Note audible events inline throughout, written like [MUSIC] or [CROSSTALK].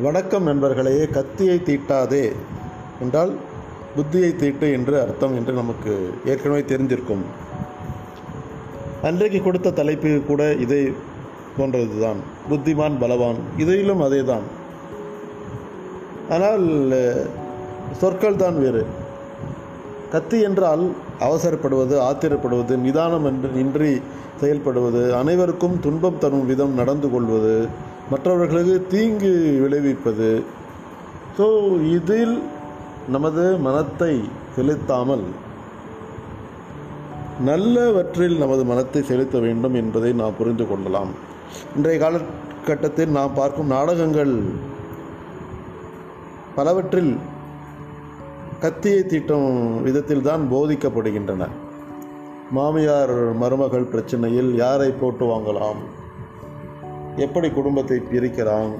வணக்கம் நண்பர்களே கத்தியை தீட்டாதே என்றால் புத்தியை தீட்டு என்று அர்த்தம் என்று நமக்கு ஏற்கனவே தெரிஞ்சிருக்கும் அன்றைக்கு கொடுத்த தலைப்பு கூட இதை போன்றது தான் புத்திமான் பலவான் இதிலும் அதே தான் ஆனால் சொற்கள் தான் வேறு. கத்தி என்றால் அவசரப்படுவது ஆத்திரப்படுவது நிதானம் என்று இன்றி செயல்படுவது அனைவருக்கும் துன்பம் தரும் விதம் நடந்து கொள்வது மற்றவர்களுக்கு தீங்கு விளைவிப்பது. ஸோ இதில் நமது மனத்தை செலுத்தாமல் நல்லவற்றில் நமது மனத்தை செலுத்த வேண்டும் என்பதை நாம் புரிந்து கொள்ளலாம். இன்றைய காலகட்டத்தில் நாம் பார்க்கும் நாடகங்கள் பலவற்றில் கத்தியை தீட்டும் விதத்தில் தான் போதிக்கப்படுகின்றன. மாமியார் மருமகள் பிரச்சனையில் யாரை போட்டு வாங்கலாம்? எப்படி குடும்பத்தை பிரிக்கலாம்?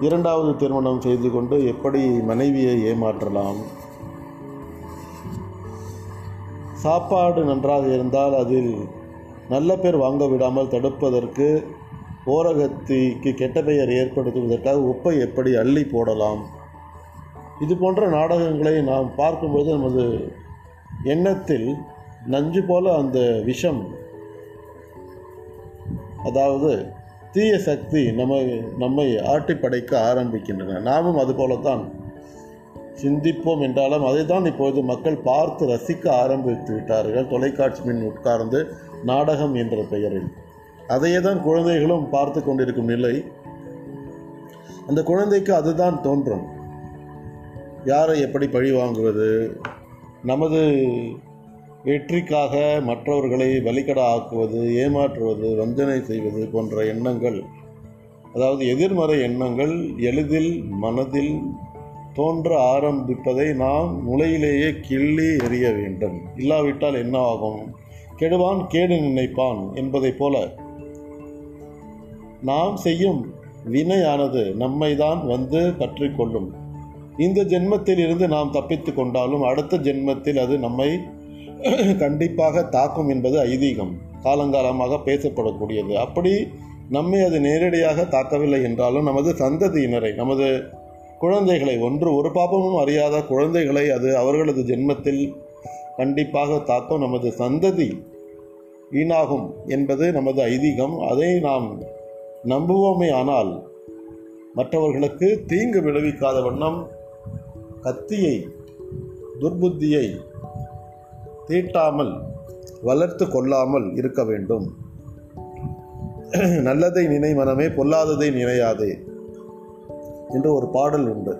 இரண்டாவது திருமணம் செய்து கொண்டு எப்படி மனைவியை ஏமாற்றலாம்? சாப்பாடு நன்றாக இருந்தால் அதில் நல்ல பேர் வாங்க விடாமல் தடுப்பதற்கு ஓரகத்திக்கு கெட்ட பெயர் ஏற்படுத்துவதற்காக உப்பை எப்படி அள்ளி போடலாம்? இது போன்ற நாடகங்களை நாம் பார்க்கும்போது நமது எண்ணத்தில் நஞ்சு போல அந்த விஷம் அதாவது தீய சக்தி நம்ம நம்மை ஆட்டி படைக்க ஆரம்பிக்கின்றன. நாமும் அதுபோலத்தான் சிந்திப்போம் என்றாலும் அதை தான் இப்பொழுது மக்கள் பார்த்து ரசிக்க ஆரம்பித்து விட்டார்கள். தொலைக்காட்சி மின் உட்கார்ந்து நாடகம் என்ற பெயரில். அதையே தான் குழந்தைகளும் பார்த்து கொண்டிருக்கும் நிலை. அந்த குழந்தைக்கு அதுதான் தோன்றும். யாரை எப்படி பழி வாங்குவது? நமது வெற்றிக்காக மற்றவர்களை வலிக்கடா ஆக்குவது ஏமாற்றுவது வஞ்சனை செய்வது போன்ற எண்ணங்கள் அதாவது எதிர்மறை எண்ணங்கள் எளிதில் மனதில் தோன்ற ஆரம்பிப்பதை நாம் முளையிலேயே கிள்ளி எறிய வேண்டும். இல்லாவிட்டால் என்ன ஆகும்? கெடுவான் கேடு நினைப்பான் என்பதைப் போல நாம் செய்யும் வினையானது நம்மை தான் வந்து பற்றி கொள்ளும் இந்த ஜென்மத்தில் இருந்து நாம் தப்பித்து கொண்டாலும் அடுத்த ஜென்மத்தில் அது நம்மை [LAUGHS] கண்டிப்பாக தாக்கும் என்பது ஐதீகம். காலங்காலமாக பேசப்படக்கூடியது. அப்படி நம்மை அது நேரடியாக தாக்கவில்லை என்றாலும் நமது சந்ததியினரை நமது குழந்தைகளை ஒன்று ஒரு பாப்பமும் அறியாத குழந்தைகளை அது அவர்களது ஜென்மத்தில் கண்டிப்பாக தாக்கும் நமது சந்ததி வீணாகும் என்பது நமது ஐதீகம். அதை நாம் நம்புவோமே ஆனால் மற்றவர்களுக்கு தீங்கு விளைவிக்காத வண்ணம் கத்தியை துர்புத்தியை தீட்டாமல் வளர்த்து கொள்ளாமல் இருக்க வேண்டும். நல்லதை நினை மனமே பொல்லாததை நினையாதே என்று ஒரு பாடல் உண்டு.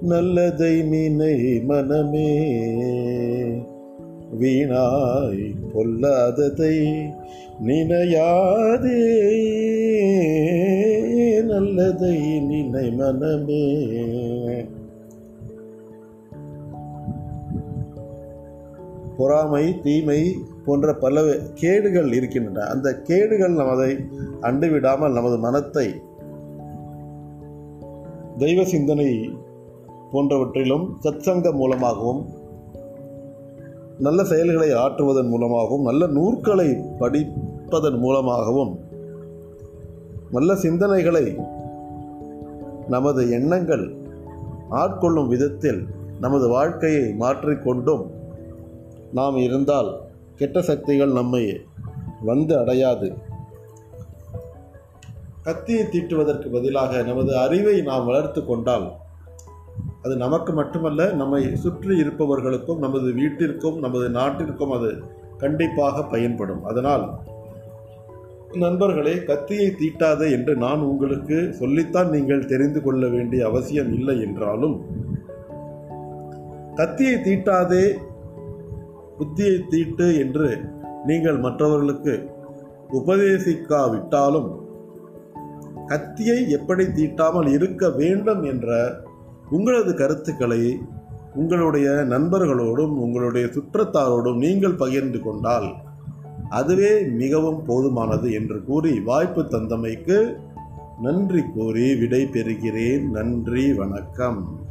நல்லதை நினை மனமே வீணாய் பொல்லாததை நினையாதே. நல்லதை நினை மனமே. பொறாமை தீமை போன்ற பல கேடுகள் இருக்கின்றன. அந்த கேடுகள் நமதை அண்டுவிடாமல் நமது மனத்தை தெய்வ சிந்தனை போன்றவற்றிலும் சத்சங்கம் மூலமாகவும் நல்ல செயல்களை ஆற்றுவதன் மூலமாகவும் நல்ல நூற்களை படிப்பதன் மூலமாகவும் நல்ல சிந்தனைகளை நமது எண்ணங்கள் ஆட்கொள்ளும் விதத்தில் நமது வாழ்க்கையை மாற்றிக்கொண்டும் நாம் இருந்தால் கெட்ட சக்திகள் நம்மை வந்து அடையாது. கத்தியை தீட்டுவதற்கு பதிலாக நமது அறிவை நாம் வளர்த்து கொண்டால் அது நமக்கு மட்டுமல்ல நம்மை சுற்றி இருப்பவர்களுக்கும் நமது வீட்டிற்கும் நமது நாட்டிற்கும் அது கண்டிப்பாக பயன்படும். அதனால் நண்பர்களே கத்தியை தீட்டாதே என்று நான் உங்களுக்கு சொல்லித்தான் நீங்கள் தெரிந்து கொள்ள வேண்டிய அவசியம் இல்லை என்றாலும் கத்தியை தீட்டாதே புத்தியை தீட்டு என்று நீங்கள் மற்றவர்களுக்கு உபதேசிக்காவிட்டாலும் கத்தியை எப்படி தீட்டாமல் இருக்க வேண்டும் என்ற உங்களது கருத்துக்களை உங்களுடைய நண்பர்களோடும் உங்களுடைய சுற்றத்தாரோடும் நீங்கள் பகிர்ந்து கொண்டால் அதுவே மிகவும் போதுமானது என்று கூறி வாய்ப்பு தந்தமைக்கு நன்றி கூறி விடை பெறுகிறேன் நன்றி வணக்கம்.